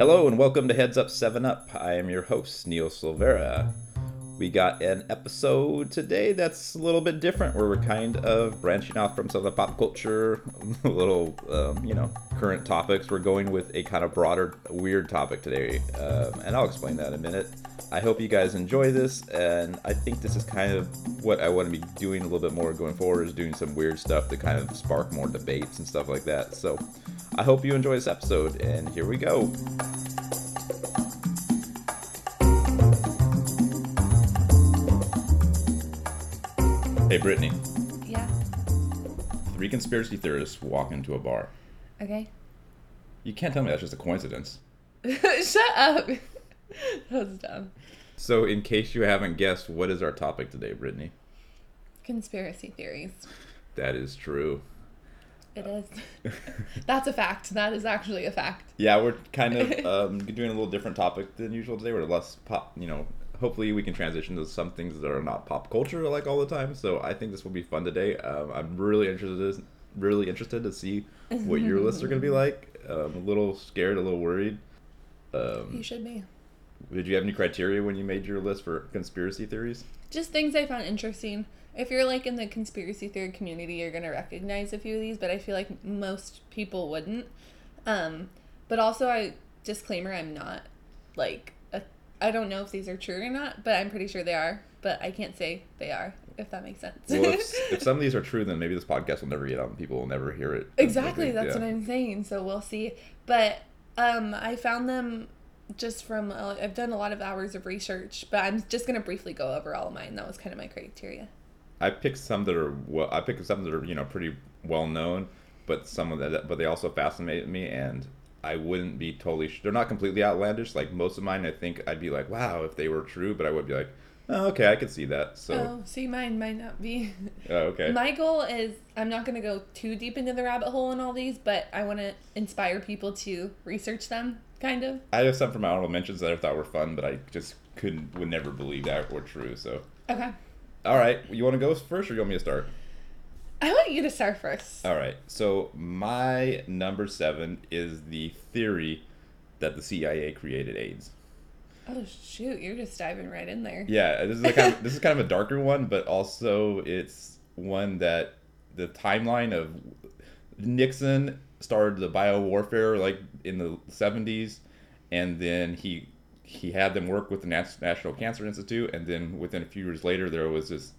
Hello and welcome to Heads Up 7 Up. I am your host, Neil Silvera. We got an episode today that's a little bit different where we're kind of branching off from some of the pop culture, a little, um, you know, current topics. We're going with a kind of broader, weird topic today, um, and I'll explain that in a minute. I hope you guys enjoy this, and I think this is kind of what I want to be doing a little bit more going forward is doing some weird stuff to kind of spark more debates and stuff like that. So I hope you enjoy this episode, and here we go. Hey, Brittany. Yeah. Three conspiracy theorists walk into a bar. Okay. You can't tell me that's just a coincidence. Shut up. that was dumb. So, in case you haven't guessed, what is our topic today, Brittany? Conspiracy theories. That is true. It is. That's a fact. That is actually a fact. Yeah, we're kind of um, doing a little different topic than usual today. We're less pop, you know. Hopefully, we can transition to some things that are not pop culture like all the time. So, I think this will be fun today. Um, I'm really interested, really interested to see what your lists are going to be like. Um, a little scared, a little worried. Um, You should be. Did you have any criteria when you made your list for conspiracy theories? Just things I found interesting. If you're like in the conspiracy theory community, you're gonna recognize a few of these, but I feel like most people wouldn't. Um, but also, I disclaimer: I'm not like a, I don't know if these are true or not, but I'm pretty sure they are. But I can't say they are, if that makes sense. Well, if, if some of these are true, then maybe this podcast will never get out and People will never hear it. Exactly, that's Yeah. what I'm saying. So we'll see. But um, I found them just from uh, I've done a lot of hours of research, but I'm just gonna briefly go over all of mine. That was kind of my criteria. I picked some that are well. I picked some that are you know pretty well known, but some of that, but they also fascinated me, and I wouldn't be totally. Sh- they're not completely outlandish. Like most of mine, I think I'd be like, wow, if they were true, but I would be like, oh, okay, I could see that. So, Oh, see, mine might not be. oh, okay. My goal is I'm not gonna go too deep into the rabbit hole in all these, but I want to inspire people to research them, kind of. I have some from my honorable mentions that I thought were fun, but I just couldn't, would never believe that were true. So, Okay. all right, you want to go first, or you want me to start? I want you to start first. All right. So my number seven is the theory that the CIA created AIDS. Oh shoot, you're just diving right in there. Yeah, this is a kind of, this is kind of a darker one, but also it's one that the timeline of Nixon started the bio warfare like in the seventies, and then he he had them work with the National Cancer Institute, and then within a few years later, there was this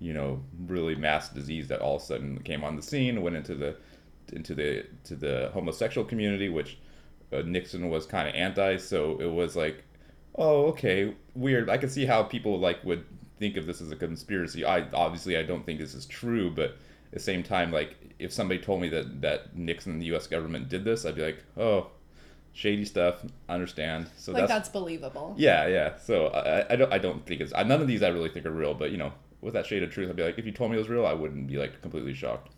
you know really mass disease that all of a sudden came on the scene, went into the into the to the homosexual community, which uh, Nixon was kind of anti. So it was like, oh, okay, weird. I can see how people like would think of this as a conspiracy. I obviously I don't think this is true, but at the same time, like if somebody told me that that Nixon and the U.S. government did this, I'd be like, oh, shady stuff. I understand. So like that's, that's believable. yeah, yeah. So I, I- I don't I don't think it's none of these I really think are real, but you know. With that shade of truth, I'd be like, if you told me it was real, I wouldn't be like completely shocked.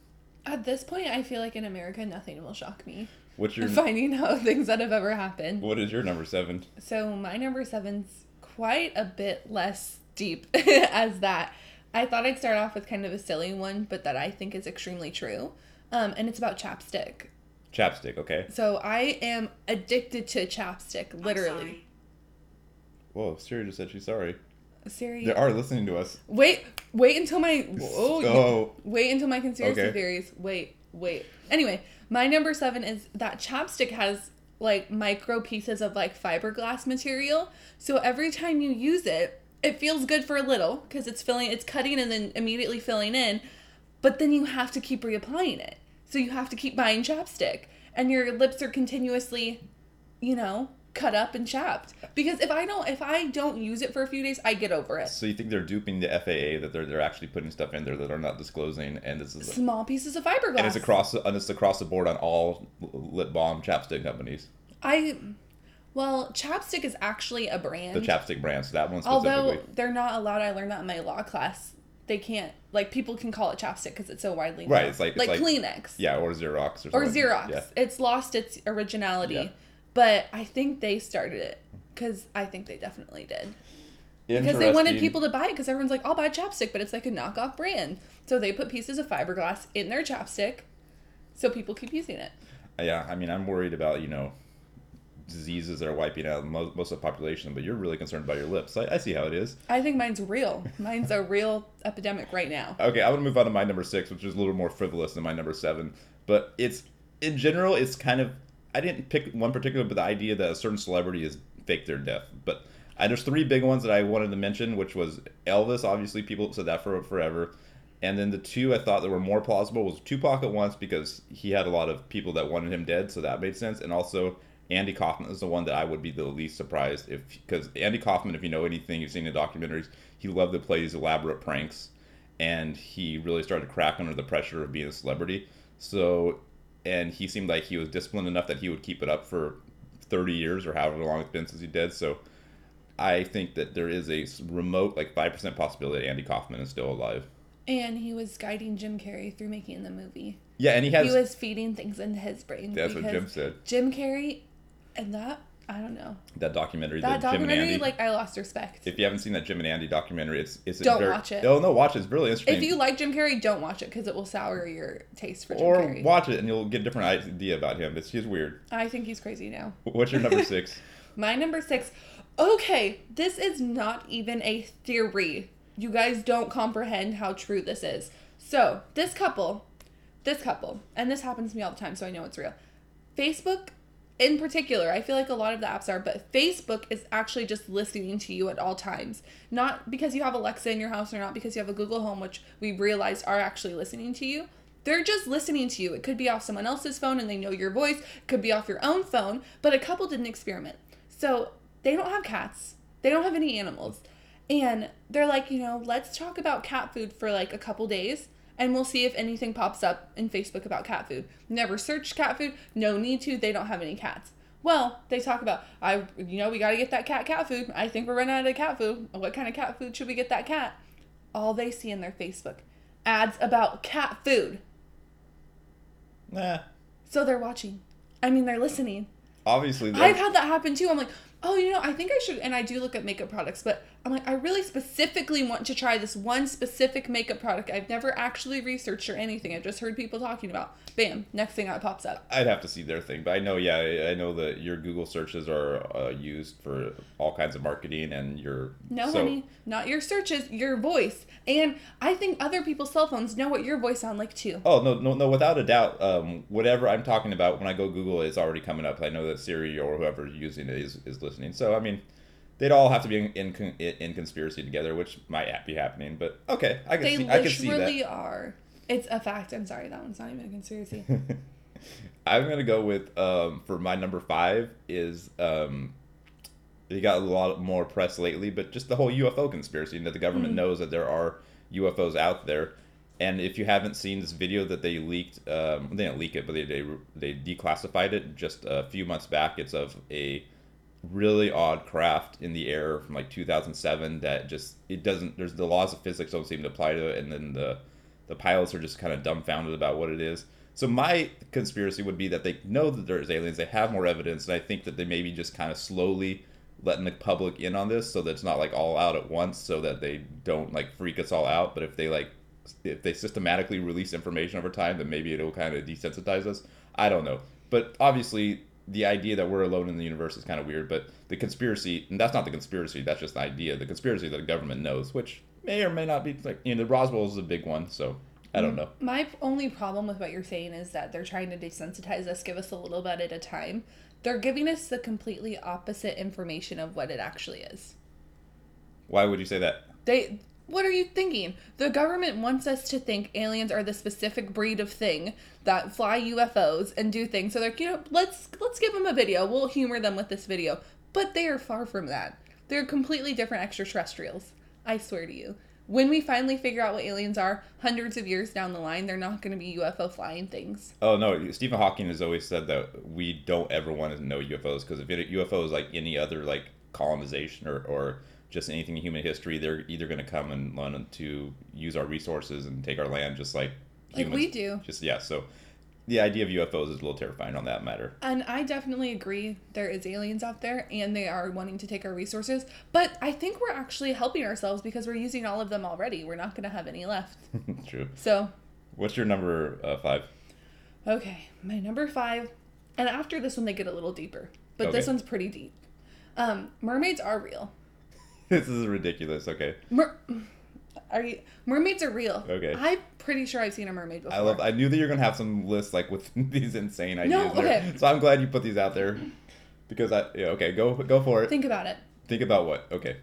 At this point, I feel like in America, nothing will shock me. What's your Finding out things that have ever happened. what is your number seven? So my number seven's quite a bit less deep as that. I thought I'd start off with kind of a silly one, but that I think is extremely true. Um, and it's about chapstick. Chapstick. Okay. So I am addicted to chapstick, literally. Whoa, Siri just said she's sorry. Siri, They are listening to us. wait, wait until my oh, you- Oh. wait until my conspiracy Okay. theories. Wait, wait. Anyway, my number seven is that chapstick has like micro pieces of like fiberglass material. So every time you use it, it feels good for a little because it's filling, it's cutting and then immediately filling in. But then you have to keep reapplying it. So you have to keep buying chapstick, and your lips are continuously, you know, cut up and chapped. Because if I don't, if I don't use it for a few days, I get over it. So you think they're duping the FDA that they're they're actually putting stuff in there that they're not disclosing, and this is Small pieces of fiberglass. and it's across and it's across the board on all lip balm chapstick companies. I well, chapstick is actually a brand. The chapstick brand, so that one specifically. Although they're not allowed, I learned that in my law class. They can't like people can call it chapstick because it's so widely known. Right, it's like- it's like, like- Kleenex yeah, or Xerox or or something. Xerox. Yeah. It's lost its originality, Yeah. but I think they started it because I think they definitely did because they wanted people to buy it because everyone's like, I'll buy chapstick, but it's like a knockoff brand. So they put pieces of fiberglass in their chapstick, so people keep using it. Yeah, I mean, I'm worried about you know diseases that are wiping out most, most of the population, but you're really concerned about your lips. I, I see how it is. I think mine's real. Mine's a real epidemic right now. Okay, I want to move on to my number six, which is a little more frivolous than my number seven. But it's in general, it's kind of I didn't pick one particular, but the idea that a certain celebrity is fake their death. But I, there's three big ones that I wanted to mention, which was Elvis. Obviously, people said that for forever. And then the two I thought that were more plausible was Tupac at once because he had a lot of people that wanted him dead, so that made sense. And also Andy Kaufman is the one that I would be the least surprised if because Andy Kaufman, if you know anything, you've seen the documentaries, he loved to play these elaborate pranks, and he really started to crack under the pressure of being a celebrity. So, and he seemed like he was disciplined enough that he would keep it up for 30 years or however long it's been since he did. So, I think that there is a remote, like 5% possibility that Andy Kaufman is still alive. And he was guiding Jim Carrey through making the movie. Yeah, and he has. He was feeding things into his brain. That's what Jim said. Jim Carrey, and that I don't know. That documentary, That the Jim and documentary, like I lost respect. if you haven't seen that Jim and Andy documentary, it's it's a Don't very, watch it. Oh no, watch it. It's really interesting. If you like Jim Carrey, don't watch it because it will sour your taste for Jim or Carrey. watch it and you'll get a different idea about him. It's just weird. I think he's crazy now. What's your number six? My number six. Okay, this is not even a theory. You guys don't comprehend how true this is. So, this couple, this couple, and this happens to me all the time, so I know it's real. Facebook, in particular, I feel like a lot of the apps are, but Facebook is actually just listening to you at all times. Not because you have Alexa in your house or not because you have a Google Home, which we realized are actually listening to you. They're just listening to you. It could be off someone else's phone and they know your voice. It could be off your own phone, but a couple did an experiment. So they don't have cats. They don't have any animals. And they're like, you know, let's talk about cat food for like a couple days and we'll see if anything pops up in Facebook about cat food. Never searched cat food, no need to, they don't have any cats. Well, they talk about I you know, we got to get that cat cat food. I think we're running out of cat food. What kind of cat food should we get that cat? All they see in their Facebook ads about cat food. nah. So they're watching. I mean, they're listening. Obviously, I've had that happen too. I'm like, oh, you know, I think I should, and I do look at makeup products, but I'm like, I really specifically want to try this one specific makeup product I've never actually researched or anything. I've just heard people talking about. Bam, next thing that pops up. I'd have to see their thing, but I know, yeah, I, know that your Google searches are uh, used for all kinds of marketing, and your No, so, honey, not your searches, your voice. And I think other people's cell phones know what your voice sound like too. Oh no, no, no! Without a doubt, um, whatever I'm talking about when I go Google, it's already coming up. I know that Siri or whoever's using it is, is listening. So I mean, they'd all have to be in in, in conspiracy together, which might be happening. But okay, I can They see, I can see that. literally are. It's a fact. I'm sorry, that one's not even a conspiracy. I'm gonna go with um, for my number five is um, they got a lot more press lately, but just the whole UFO conspiracy and that the government Mm-hmm. knows that there are UFOs out there. And if you haven't seen this video that they leaked, um, they didn't leak it, but they, they they declassified it just a few months back. It's of a really odd craft in the air from like 2007 that just it doesn't. There's the laws of physics don't seem to apply to it, and then the the pilots are just kind of dumbfounded about what it is. So my conspiracy would be that they know that there's aliens, they have more evidence, and I think that they maybe just kind of slowly letting the public in on this so that it's not like all out at once so that they don't like freak us all out. But if they like if they systematically release information over time, then maybe it'll kind of desensitize us. I don't know. But obviously the idea that we're alone in the universe is kind of weird, but the conspiracy, and that's not the conspiracy, that's just the idea. The conspiracy that the government knows, which may or may not be like, you know, the Roswell is a big one, so I don't know. My only problem with what you're saying is that they're trying to desensitize us, give us a little bit at a time. They're giving us the completely opposite information of what it actually is. Why would you say that? They what are you thinking? The government wants us to think aliens are the specific breed of thing that fly UFOs and do things. So they're like, you know, let's let's give them a video. We'll humor them with this video. But they are far from that. They're completely different extraterrestrials. I swear to you. When we finally figure out what aliens are, hundreds of years down the line, they're not going to be UFO flying things. Oh no, Stephen Hawking has always said that we don't ever want to know UFOs because if UFO is like any other like colonization or, or just anything in human history, they're either going to come and learn to use our resources and take our land just like Like we do. Just yeah, so the idea of UFOs is a little terrifying on that matter. And I definitely agree there is aliens out there and they are wanting to take our resources, but I think we're actually helping ourselves because we're using all of them already. We're not going to have any left. True. So, What's your number uh, five? okay, my number 5. And after this one they get a little deeper. but this one's pretty deep. Um, mermaids are real. This is ridiculous. Okay. Mer- are you? Mermaids are real. Okay. I'm pretty sure I've seen a mermaid before. I love. I knew that you're gonna have some lists like with these insane ideas. No, there. okay. So I'm glad you put these out there, because I. Yeah. Okay. Go. Go for it. Think about it. Think about what? Okay.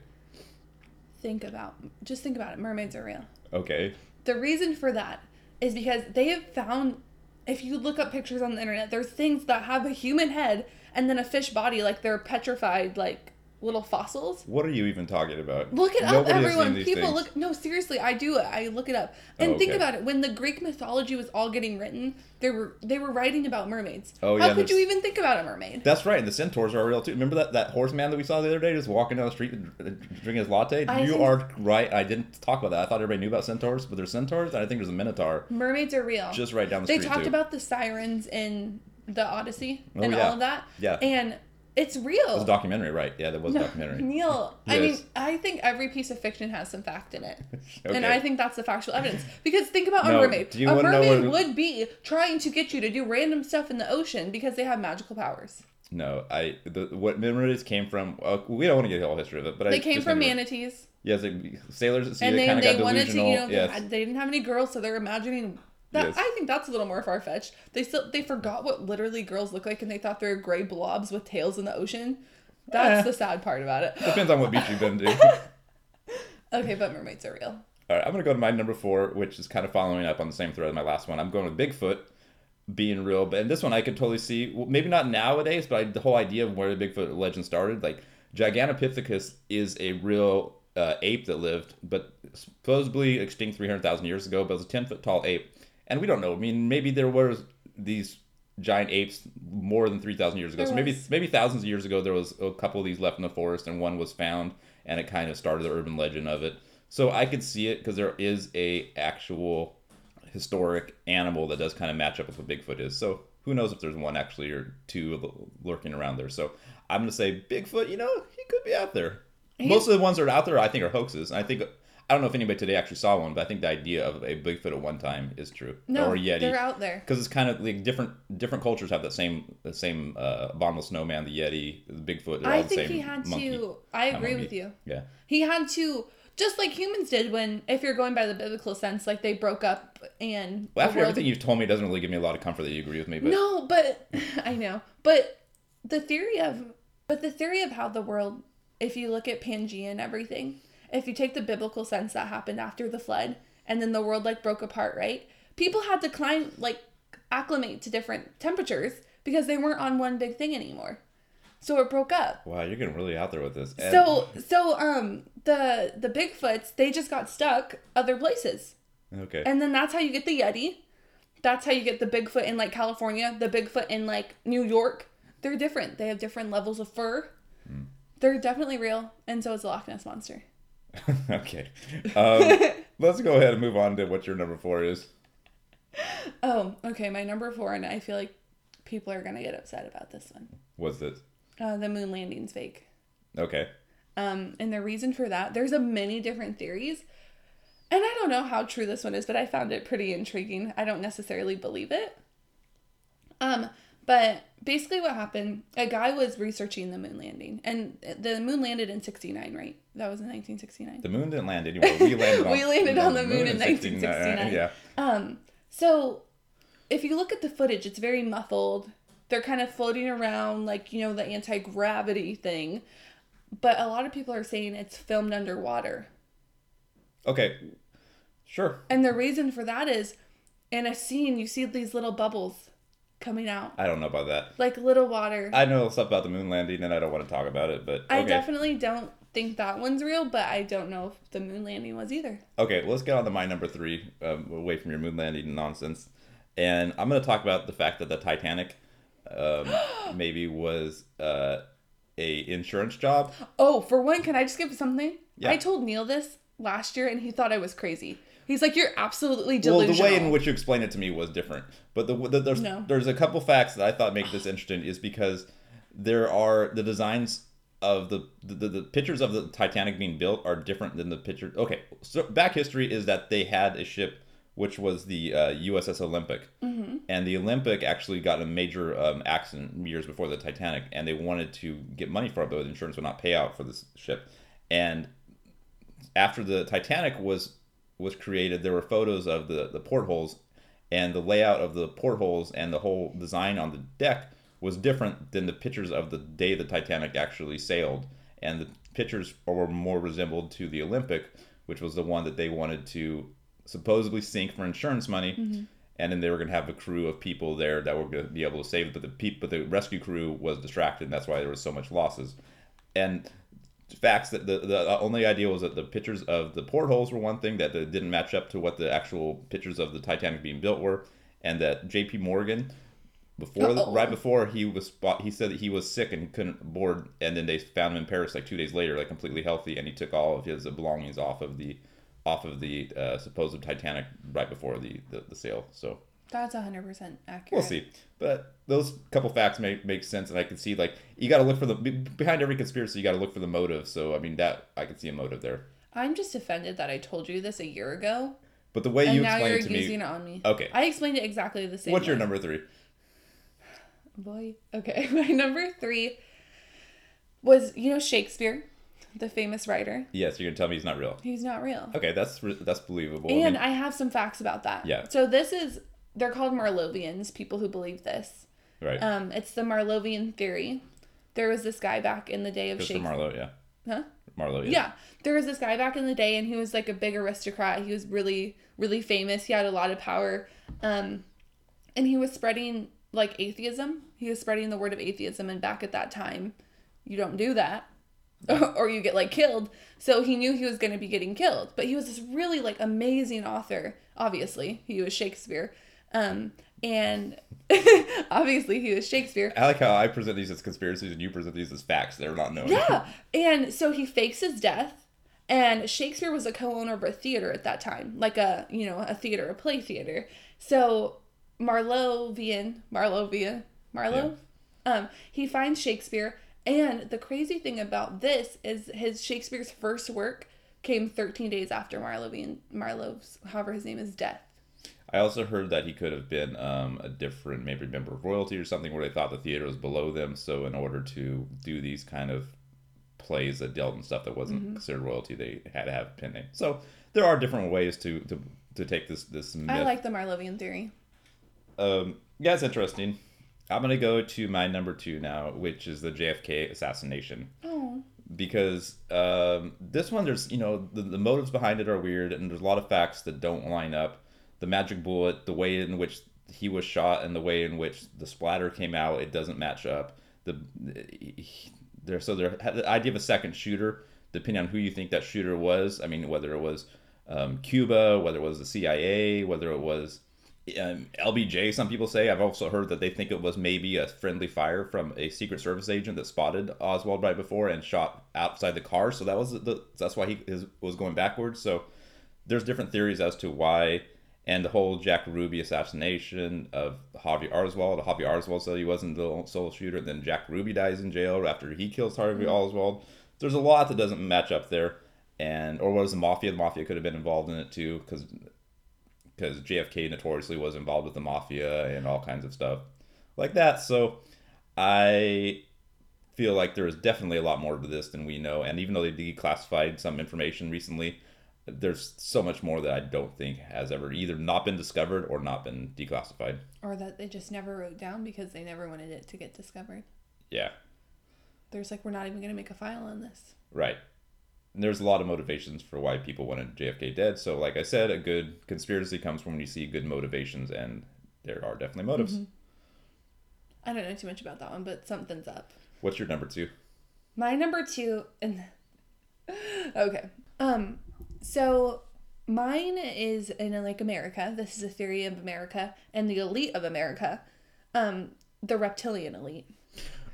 Think about. Just think about it. Mermaids are real. Okay. The reason for that is because they have found. If you look up pictures on the internet, there's things that have a human head and then a fish body, like they're petrified, like little fossils. What are you even talking about? Look it Nobody up, everyone. People things. look. No, seriously, I do it. I look it up and Oh, think about it. When the Greek mythology was all getting written, they were they were writing about mermaids. Oh, How yeah, could you even think about a mermaid? That's right, and the centaurs are real too. Remember that, that horseman that we saw the other day just walking down the street uh, drinking his latte? I you think- are right. I didn't talk about that. I thought everybody knew about centaurs, but there's centaurs, and I think there's a minotaur Mermaids are real. just right down the they street They talked too. about the sirens in the Odyssey Oh, and yeah. all of that. Yeah. And it's real. it was a documentary, right? Yeah, there was a documentary. Neil, I mean, I think every piece of fiction has some fact in it. Okay. And I think that's the factual evidence. Because think about No, a mermaid. do you a mermaid what- would be trying to get you to do random stuff in the ocean because they have magical powers. No, I the what mermaids came from. Uh, we don't want to get the whole history of it, but I They came from manatees. Yes, like, sailors at sea and they then they got wanted to, you know, yes. they didn't have any girls, so they're imagining that. Yes. I think that's a little more far fetched. They still they forgot what literally girls look like, and they thought they were gray blobs with tails in the ocean. That's Eh. the sad part about it. Depends on what beach you've been to. Okay, but mermaids are real. All right, I'm gonna go to my number four, which is kind of following up on the same thread as my last one. I'm going with Bigfoot being real, but and this one I could totally see. Well, maybe not nowadays, but I, the whole idea of where the Bigfoot legend started, like Gigantopithecus, is a real uh, ape that lived, but supposedly extinct 300,000 years ago, but it was a 10 foot tall ape, and we don't know. I mean, maybe there was these giant apes more than 3,000 years ago. There so maybe was. maybe thousands of years ago there was a couple of these left in the forest, and one was found, and it kind of started the urban legend of it. So I could see it because there is a actual historic animal that does kind of match up with what Bigfoot is. So who knows if there's one actually or two lurking around there. So I'm gonna say Bigfoot. You know, he could be out there. Most of the ones that are out there, I think, are hoaxes. I think I don't know if anybody today actually saw one, but I think the idea of a Bigfoot at one time is true. No, or Yeti. they're out there. because it's kind of like different different cultures have that same the same uh, abominable snowman, the Yeti, the Bigfoot. They're all I the think same he had monkey. to. I agree with you. Yeah. He had to, just like humans did when, if you're going by the biblical sense, like they broke up and. Well, after world- everything you've told me, it doesn't really give me a lot of comfort that you agree with me. But No, but I know. But the theory of, but the theory of how the world, if you look at Pangea and everything, if you take the biblical sense that happened after the flood and then the world like broke apart, right? People had to climb, like, acclimate to different temperatures because they weren't on one big thing anymore. So it broke up. wow, you're getting really out there with this. So so um the the Bigfoots they just got stuck other places. okay. And then that's how you get the Yeti. That's how you get the Bigfoot in like California, the Bigfoot in like New York. They're different. They have different levels of fur. Hmm. They're definitely real, and so is the Loch Ness monster. okay. Um, let's go ahead and move on to what your number four is. Oh, okay. My number four, and I feel like people are gonna get upset about this one. What's this? Uh, the moon landing's fake. Okay. Um, and the reason for that, there's a many different theories. And I don't know how true this one is, but I found it pretty intriguing. I don't necessarily believe it. Um, but basically what happened, a guy was researching the moon landing. And the moon landed in 69, right? That was in 1969. The moon didn't land anywhere. We landed on, We landed on the moon in 1969. Yeah. Um, so if you look at the footage, it's very muffled. They're kind of floating around like, you know, the anti-gravity thing. But a lot of people are saying it's filmed underwater. Okay. Sure. And the reason for that is in a scene you see these little bubbles coming out. I don't know about that. Like little water. I know stuff about the moon landing, and I don't want to talk about it. But I okay. definitely don't think that one's real, but I don't know if the moon landing was either. Okay, let's get on to my number three, um, away from your moon landing nonsense. And I'm going to talk about the fact that the Titanic um, maybe was uh, a insurance job. Oh, for one, can I just give something? Yeah. I told Neil this last year and he thought I was crazy. He's like, You're absolutely delusional. Well, the way in which you explained it to me was different. But the, the there's No. there's a couple facts that I thought make this interesting is because there are the designs of the, the the pictures of the Titanic being built are different than the picture. Okay, so back history is that they had a ship which was the uh, USS Olympic. Mm-hmm. And the Olympic actually got a major um, accident years before the Titanic, and they wanted to get money for it, but insurance would not pay out for this ship. And after the Titanic was was created, there were photos of the the portholes, and the layout of the portholes and the whole design on the deck was different than the pictures of the day the Titanic actually sailed. And the pictures were more resembled to the Olympic, which was the one that they wanted to supposedly sink for insurance money. Mm-hmm. And then they were going to have a crew of people there that were going to be able to save it, but the peop- but the rescue crew was distracted, and that's why there was so much losses. And facts that the, the only idea was that the pictures of the portholes were one thing that didn't match up to what the actual pictures of the Titanic being built were, and that J.P. Morgan before the, right before he was spot he said that he was sick and he couldn't board and then they found him in Paris like two days later like completely healthy and he took all of his belongings off of the off of the uh, supposed Titanic right before the, the the sale so That's 100% accurate. we'll see but those couple facts make make sense and I can see like you got to look for the behind every conspiracy you got to look for the motive so I mean that I can see a motive there I'm just offended that I told you this a year ago, but the way and you now you're it to using me it on me. okay I explained it exactly the same what's your way. number three Boy. Okay, my number three was, you know, Shakespeare, the famous writer. yes you're gonna tell me he's not real He's not real. okay that's that's believable I And mean, I have some facts about that. Yeah. So this is, they're called Marlovians, people who believe this. right Um, it's the Marlovian theory. There was this guy back in the day of Shakespeare. Marlowe yeah Huh? Marlowe yeah. Yeah. There was this guy back in the day and he was like a big aristocrat. He was really, really famous. He had a lot of power. Um, and he was spreading like atheism. He was spreading the word of atheism. And back at that time, you don't do that or you get like killed. So he knew he was going to be getting killed. But he was this really like amazing author. Obviously, he was Shakespeare. Um, and obviously, he was Shakespeare. I like how I present these as conspiracies and you present these as facts. They're not known. Yeah. And so he fakes his death. And Shakespeare was a co-owner of a theater at that time, like a you know a theater, a play theater. So Marlovian, Marlovia, Marlowe, um, he finds Shakespeare, and the crazy thing about this is his Shakespeare's first work came 13 days after Marlovian, Marlowe's, however his name is, death. I also heard that he could have been um, a different, maybe member of royalty or something, where they thought the theater was below them. So in order to do these kind of plays that dealt in stuff that wasn't Mm-hmm. considered royalty, they had to have a pen name. So there are different ways to to, to take this this myth. I like the Marlovian theory. um, yeah, it's interesting. I'm gonna go to my number two now, which is the JFK assassination. Oh, because um, this one there's you know the, the motives behind it are weird and there's a lot of facts that don't line up the magic bullet the way in which he was shot and the way in which the splatter came out it doesn't match up the there so there the idea of a second shooter depending on who you think that shooter was i mean whether it was um, cuba whether it was the cia whether it was um, LBJ, some people say. I've also heard that they think it was maybe a friendly fire from a Secret Service agent that spotted Oswald right before and shot outside the car. So that was the that's why he is, was going backwards. So there's different theories as to why, and the whole Jack Ruby assassination of Harvey Oswald. Harvey Oswald said he wasn't the sole shooter. And then Jack Ruby dies in jail after he kills Harvey mm-hmm. Oswald. There's a lot that doesn't match up there, and or was the mafia? The mafia could have been involved in it too because because JFK notoriously was involved with the mafia and all kinds of stuff like that. So I feel like there is definitely a lot more to this than we know. And even though they declassified some information recently, there's so much more that I don't think has ever either not been discovered or not been declassified. or that they just never wrote down because they never wanted it to get discovered. Yeah, There's like, we're not even going to make a file on this. right. And there's a lot of motivations for why people wanted JFK dead. So, like I said, a good conspiracy comes from when you see good motivations, and there are definitely motives. I don't know too much about that one, but something's up. What's your number two? My number two, and okay, um, so mine is in like America. This is a theory of America and the elite of America, um, the reptilian elite.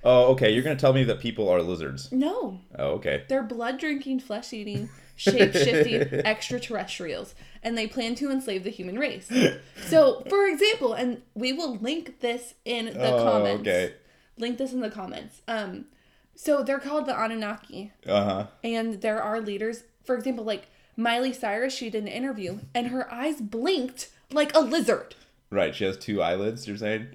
Oh, okay. You're gonna tell me that people are lizards. No, Oh, okay. they're blood drinking, flesh eating, shape shifting extraterrestrials, and they plan to enslave the human race. So, for example, and we will link this in the Oh, comments. okay. Link this in the comments. Um, so they're called the Anunnaki, Uh huh. and there are leaders. For example, like Miley Cyrus, she did an interview, and her eyes blinked like a lizard. Right. She has two eyelids. You're saying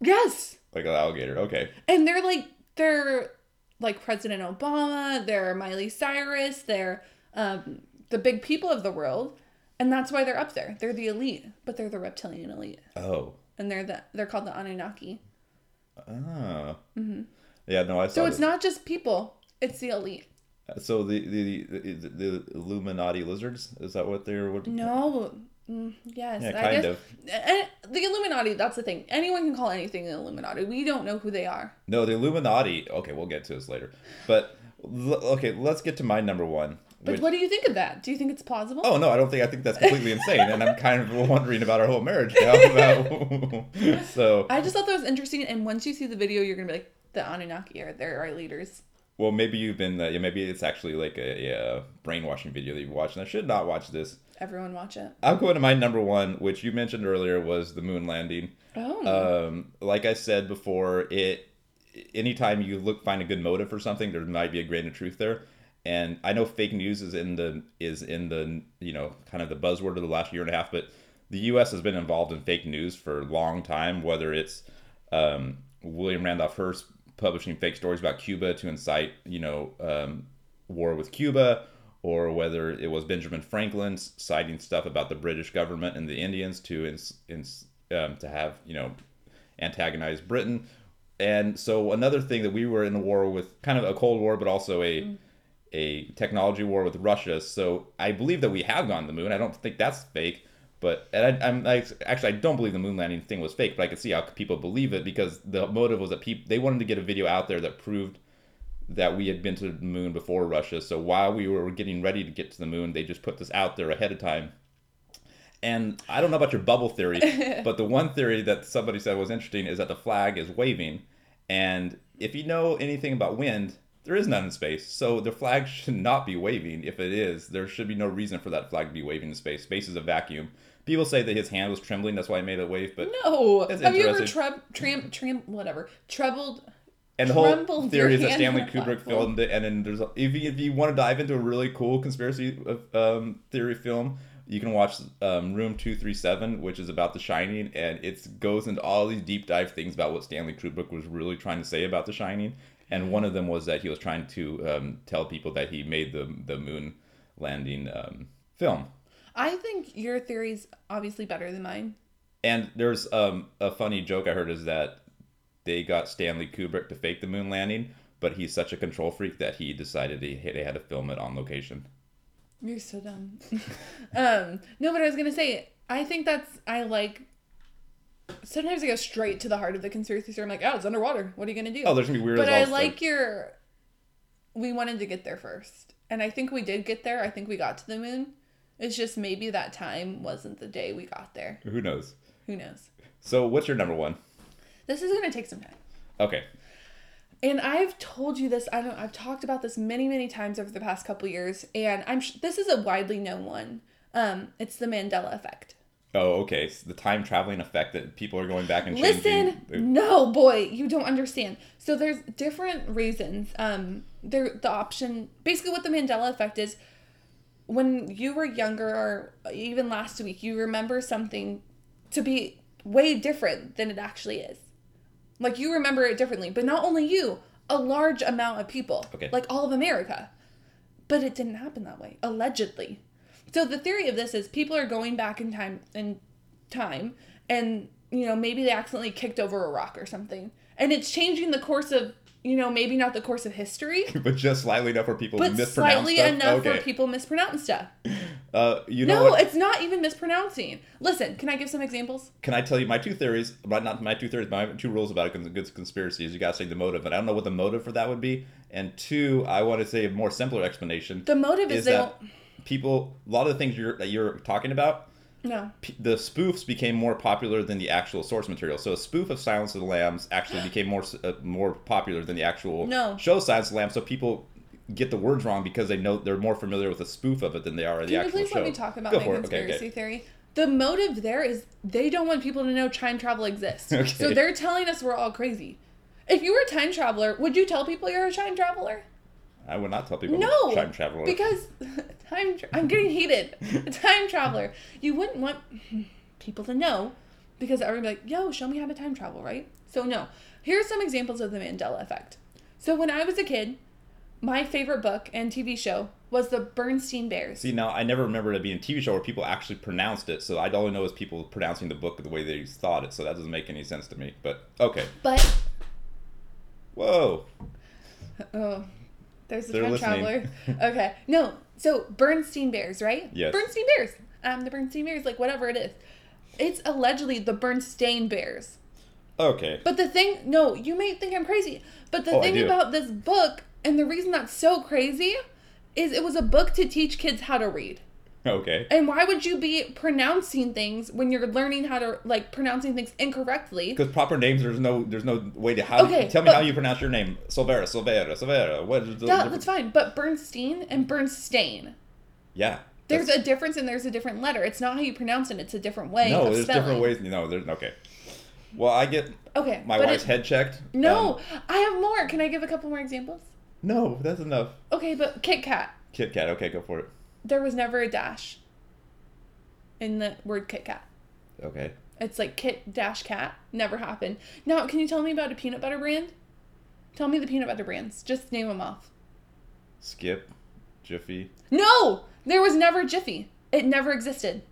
Yes. like an alligator. Okay. And they're like they're like President Obama, they're Miley Cyrus, they're um, the big people of the world, and that's why they're up there. They're the elite, but they're the reptilian elite, Oh. and they're the they're called the Anunnaki. Oh. Yeah. No, I saw. So it's this. not just people; it's the elite. So the the, the the Illuminati lizards is that what they're? What, No. Mm, yes, Yeah, kind of. the Illuminati. That's the thing. Anyone can call anything the Illuminati. We don't know who they are. No, the Illuminati. Okay, we'll get to this later. But okay, let's get to my number one. But which- what do you think of that? Do you think it's plausible? Oh no, I don't think I think that's completely insane, and I'm kind of wondering about our whole marriage now. So I just thought that was interesting, and once you see the video, you're gonna be like, the Anunnaki are they're our leaders. Well, maybe you've been uh, yeah, maybe it's actually like a, a brainwashing video that you've watched, and I should not watch this. Everyone watch it. I'm going to my number one, which you mentioned earlier was the moon landing. Oh. Um, like I said before, it anytime you look find a good motive for something, there might be a grain of truth there. And I know fake news is in the is in the you know kind of the buzzword of the last year and a half, but the U.S. has been involved in fake news for a long time. Whether it's um, William Randolph Hearst publishing fake stories about Cuba to incite you know um, war with Cuba, or whether it was Benjamin Franklin citing stuff about the British government and the Indians to ins, ins, um, to have you know antagonize Britain. And so another thing that we were in a war with, kind of a cold war, but also a a technology war with Russia. So I believe that we have gone to the moon. I don't think that's fake. But and I, I'm I, actually I don't believe the moon landing thing was fake, but I could see how people believe it because the motive was that people they wanted to get a video out there that proved that we had been to the moon before Russia. So while we were getting ready to get to the moon, they just put this out there ahead of time. And I don't know about your bubble theory, but the one theory that somebody said was interesting is that the flag is waving. And if you know anything about wind, there is none in space. So the flag should not be waving. If it is, there should be no reason for that flag to be waving in space. Space is a vacuum. People say that his hand was trembling, that's why he made it wave, but no. Have you ever treb tram tram whatever troubled? And the whole theory is that Stanley a Kubrick filmed it, and then there's a, if you, if you want to dive into a really cool conspiracy um, theory film, you can watch um, Room Two Three Seven, which is about The Shining, and it goes into all these deep dive things about what Stanley Kubrick was really trying to say about The Shining, and one of them was that he was trying to um, tell people that he made the the moon landing um, film. I think your theory's obviously better than mine. And there's um, a funny joke I heard is that they got Stanley Kubrick to fake the moon landing, but he's such a control freak that he decided he, they had to film it on location. You're so dumb. um, no, but I was gonna say, I think that's I like. Sometimes I go straight to the heart of the conspiracy theory. I'm like, oh, it's underwater. What are you gonna do? Oh, there's gonna be weird. but I like your. We wanted to get there first, and I think we did get there. I think we got to the moon. It's just maybe that time wasn't the day we got there. Who knows? Who knows? So, what's your number one? This is gonna take some time. Okay. And I've told you this. I don't. I've talked about this many, many times over the past couple years, and I'm. sh- This is a widely known one. Um, it's the Mandela effect. Oh, okay. So the time traveling effect that people are going back and changing. Listen, no, boy, you don't understand. So there's different reasons. Um, there the option basically what the Mandela effect is. When you were younger, or even last week, you remember something to be way different than it actually is. Like you remember it differently, but not only you, a large amount of people, Okay. like all of America. But it didn't happen that way, allegedly. So the theory of this is people are going back in time in time and you know maybe they accidentally kicked over a rock or something and it's changing the course of you know maybe not the course of history but just slightly enough for people to but mispronounce slightly stuff. enough okay. for people mispronounce stuff Uh, you know no what? it's not even mispronouncing listen can i give some examples Can I tell you my two theories? But not my two theories. My two rules about a good conspiracy is you gotta say the motive, and I don't know what the motive for that would be. And two, I want to say a more simpler explanation. the motive is, is they that people a lot of the things you're that you're talking about no p- the spoofs became more popular than the actual source material so a spoof of silence of the lambs actually became more uh, more popular than the actual No. show silence of the lambs so people get the words wrong because they know they're more familiar with the spoof of it than they are the actual show. can you please let me talk about Go my conspiracy okay, okay. theory the motive there is they don't want people to know time travel exists Okay. so they're telling us we're all crazy if you were a time traveler would you tell people you're a time traveler I would not tell people No, time traveler. because time. Tra- I'm getting heated. time traveler. You wouldn't want people to know because everyone be like, "Yo, show me how to time travel," right? So no. Here's some examples of the Mandela effect. So when I was a kid, my favorite book and TV show was the Bernstein Bears. See, now I never remember it being a TV show where people actually pronounced it, so I only know is people pronouncing the book the way they thought it, so that doesn't make any sense to me. But okay. But Whoa. oh, there's the They're time listening. traveler. Okay, no. So Bernstein Bears, right? Yes. Bernstein Bears. Um, the Bernstein Bears, like whatever it is. It's allegedly the Bernstein Bears. Okay. But the thing, no, you may think I'm crazy, but the Oh, thing about this book, and the reason that's so crazy, is it was a book to teach kids how to read. Okay. And why would you be pronouncing things when you're learning how to like pronouncing things incorrectly? Because proper names, there's no, there's no way to how. Okay, tell me how you pronounce your name. Silvera, Silvera, Silvera. What is the? Yeah, that's fine. But Bernstein and Bernstein. Yeah. There's a difference and there's a different letter. It's not how you pronounce it, it's a different way no. There's spelling. different ways. No, there's okay. Well, I get Okay. my wife's it- head checked. No, Um, I have more. Can I give a couple more examples? no, that's enough. Okay, but Kit Kat. Kit Kat. Okay, go for it. There was never a dash in the word Kit Kat. Okay. It's like Kit dash cat. Never happened. Now, can you tell me about a peanut butter brand? Tell me the peanut butter brands. Just name them off. Skip, Jiffy. No! There was never Jiffy. It never existed.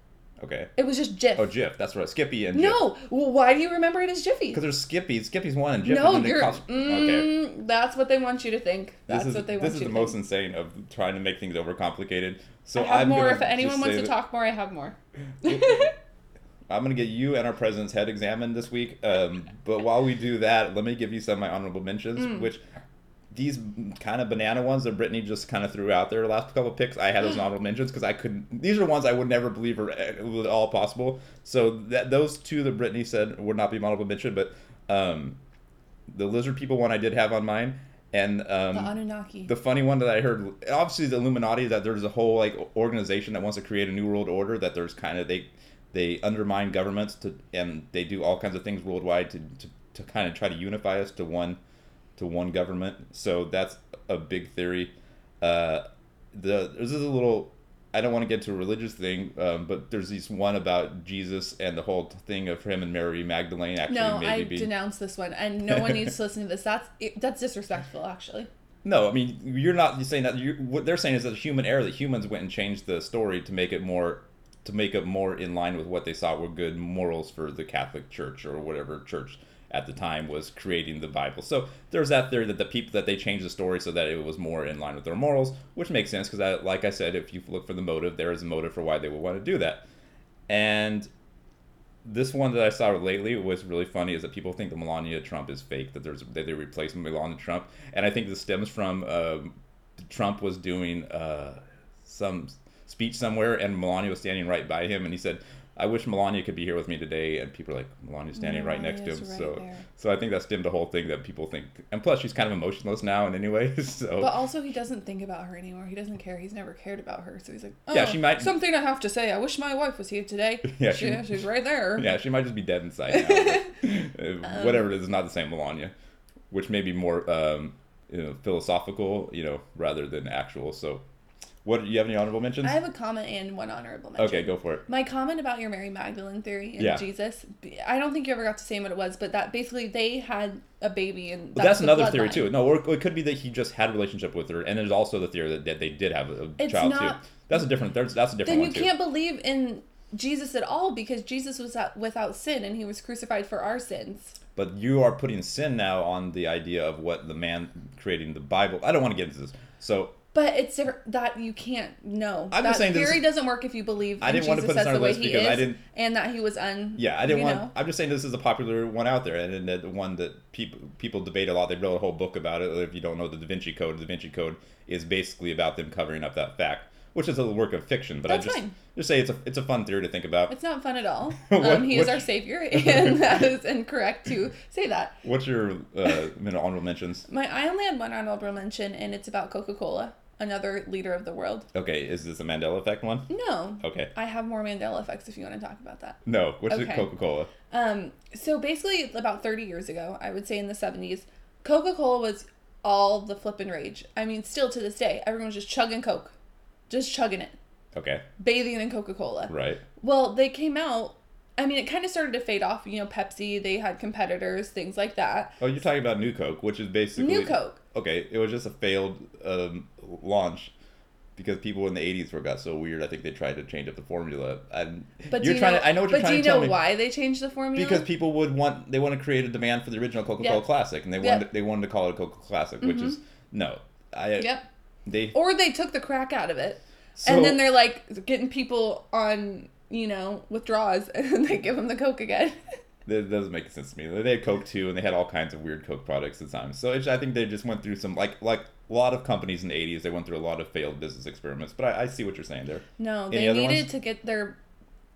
Okay. It was just Jif. Oh, Jif. That's right. Skippy and Jif. no! Well, why do you remember it as Jiffy? Because there's Skippy. Skippy's one and Jif. No, and you're. it costs- okay. Mm, That's what they want you to think. That's is what they want this is the to most think. insane of trying to make things overcomplicated. So I have I'm more. If anyone wants to talk more, I have more. I'm gonna get you and our president's head examined this week. Um, but while we do that, let me give you some of my honorable mentions, Mm. which these kind of banana ones that Brittany just kind of threw out there the last couple picks, I had as honorable mentions because I couldn't. These are ones I would never believe are at all possible. So that those two that Brittany said would not be honorable mention, but um, the lizard people one I did have on mine, and um, the Anunnaki. the funny one that I heard, obviously the Illuminati, that there's a whole like organization that wants to create a new world order. That there's kind of they they undermine governments to and they do all kinds of things worldwide to to, to kind of try to unify us to one to one government. So that's a big theory. Uh, the this is a little. I don't want to get to a religious thing, um, but there's this one about Jesus and the whole thing of him and Mary Magdalene actually no, I denounce this one, and no one needs to listen to this. That's it, that's disrespectful, actually. No, I mean you're not saying that. you what they're saying is that human error. That humans went and changed the story to make it more, to make it more in line with what they thought were good morals for the Catholic Church or whatever church at the time was creating the Bible. So there's that theory that the people that they changed the story so that it was more in line with their morals, which makes sense because, like I said, if you look for the motive, there is a motive for why they would want to do that. And this one that I saw lately was really funny is that people think that Melania Trump is fake, that there's that they replaced Melania Trump, and I think this stems from um, Trump was doing uh, some speech somewhere, and Melania was standing right by him, and he said, "I wish Melania could be here with me today," and people are like, "Melania's standing right next to him," right so there. so I think that's dimmed the whole thing that people think, and plus she's kind of emotionless now, and anyway, so But also, he doesn't think about her anymore. He doesn't care. He's never cared about her. So he's like, oh, Yeah, she might- Something I have to say. I wish my wife was here today. Yeah, she, she- she's right there. Yeah, she might just be dead inside now. uh, whatever it is, it's not the same Melania, which may be more um, you know, philosophical, you know, rather than actual. So, what do you have any honorable mentions? I have a comment and one honorable mention. okay, go for it. My comment about your Mary Magdalene theory and Yeah. Jesus, I don't think you ever got to say what it was, but that basically they had a baby and But that's the another theory too. No, or it could be that he just had a relationship with her, and there's also the theory that, that they did have a, It's child not- too. That's a different. That's, that's a different Then you too. can't believe in Jesus at all because Jesus was out- without sin and he was crucified for our sins. But you are putting sin now on the idea of what the man creating the Bible. I don't want to get into this. So But it's different- that you can't know. I'm that just saying this- theory doesn't work if you believe I didn't want to put this on the list he because is I didn't- and that he was un. Yeah, I didn't want. know. I'm just saying this is a popular one out there, and, and the one that people people debate a lot. They wrote a whole book about it. If you don't know the Da Vinci Code, the Da Vinci Code is basically about them covering up that fact, which is a work of fiction. But That's I just fine. just say it's a it's a fun theory to think about. It's not fun at all. What- um, he is our savior, and that is incorrect to say that. What's your uh, honorable mentions? My I only had one honorable mention, and it's about Coca Cola, another leader of the world. Okay, is this a Mandela effect one? No, Okay, I have more Mandela effects if you want to talk about that. no. What's Okay. Coca Cola? Um, so basically, about 30 years ago, I would say in the 70s, Coca Cola was all the flippin' rage. I mean, still to this day, everyone's just chugging Coke, just chugging it, Okay. bathing in Coca Cola. Right. Well, they came out. I mean, it kind of started to fade off. You know, Pepsi, they had competitors, things like that. Oh, you're talking about New Coke, which is basically New Coke. Okay, it was just a failed um, launch because people in the '80s were got so weird. I think they tried to change up the formula. And But you're do you trying know, to. I know what you're but do you know why they changed the formula? Because people would want they want to create a demand for the original Coca-Cola Yep. Classic, and they Yep. Mm-hmm. wanted they wanted to call it Coca-Cola Classic, which is no. I Yep. they Or they took the crack out of it. so, and then they're like getting people on, you know, withdraws and they give them the Coke again. that doesn't make sense to me. They had Coke too, and they had all kinds of weird Coke products at times. So it's, I think they just went through some like like a lot of companies in the '80s. They went through a lot of failed business experiments. But I, I see what you're saying there. no, Any they needed ones? to get their.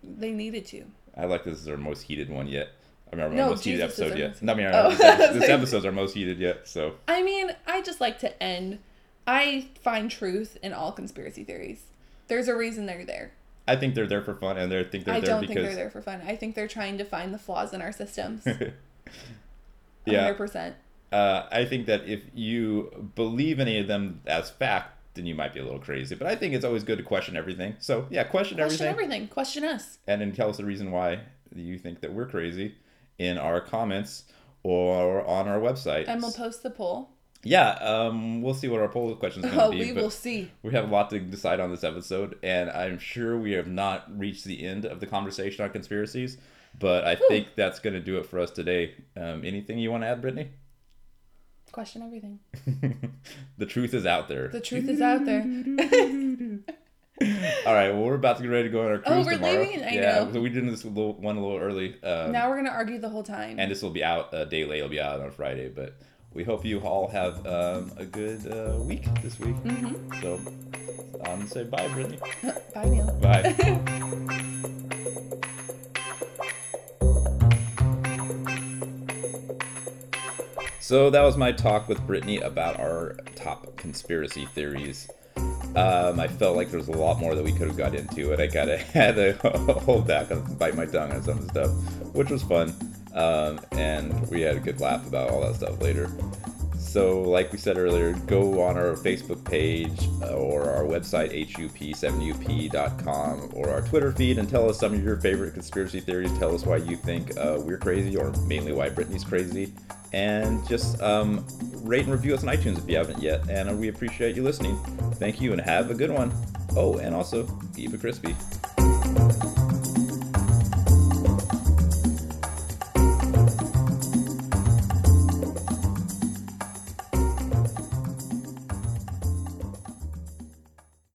They needed to. I like this is our most heated one yet. I remember No, our most heated Jesus is episode yet. most- No, I oh, mean, Oh. this, this episode's our most heated yet. So I mean, I just like to end. I find truth in all conspiracy theories. There's a reason they're there. I think they're there for fun, and they think they're I there don't think they're there for fun. I think they're trying to find the flaws in our systems. yeah. 100%. Uh, I think that if you believe any of them as fact, then you might be a little crazy. But I think it's always good to question everything. So yeah, question, everything. Question everything, everything. Question us. and then tell us the reason why you think that we're crazy in our comments or on our website. And we'll post the poll. Yeah, um, we'll see what our poll questions going to Oh, be. We will see. we have a lot to decide on this episode, and I'm sure we have not reached the end of the conversation on conspiracies. But I think that's going to do it for us today. Um, anything you want to add, Brittany? Question everything. the truth is out there. The truth is out there. All right, well, we're about to get ready to go on our cruise Oh, we're tomorrow. leaving? I yeah, know. so we're doing this a little, one a little early. Um, now we're going to argue the whole time. and this will be out a day late. It'll be out on Friday, but we hope you all have um, a good uh, week this week. Mhm. So, um, say bye, Brittany. Bye, Neil. Bye. So that was my talk with Brittany about our top conspiracy theories. Um, I felt like there was a lot more that we could have got into, and I kind of had to hold back and bite my tongue on some stuff, which was fun. Um, and we had a good laugh about all that stuff later. So, like we said earlier, go on our Facebook page uh, or our website, hup7up.com, or our Twitter feed and tell us some of your favorite conspiracy theories. Tell us why you think uh, we're crazy, or mainly why Brittany's crazy. And just um, rate and review us on iTunes if you haven't yet. And we appreciate you listening. Thank you and have a good one. Oh, and also, keep it crispy.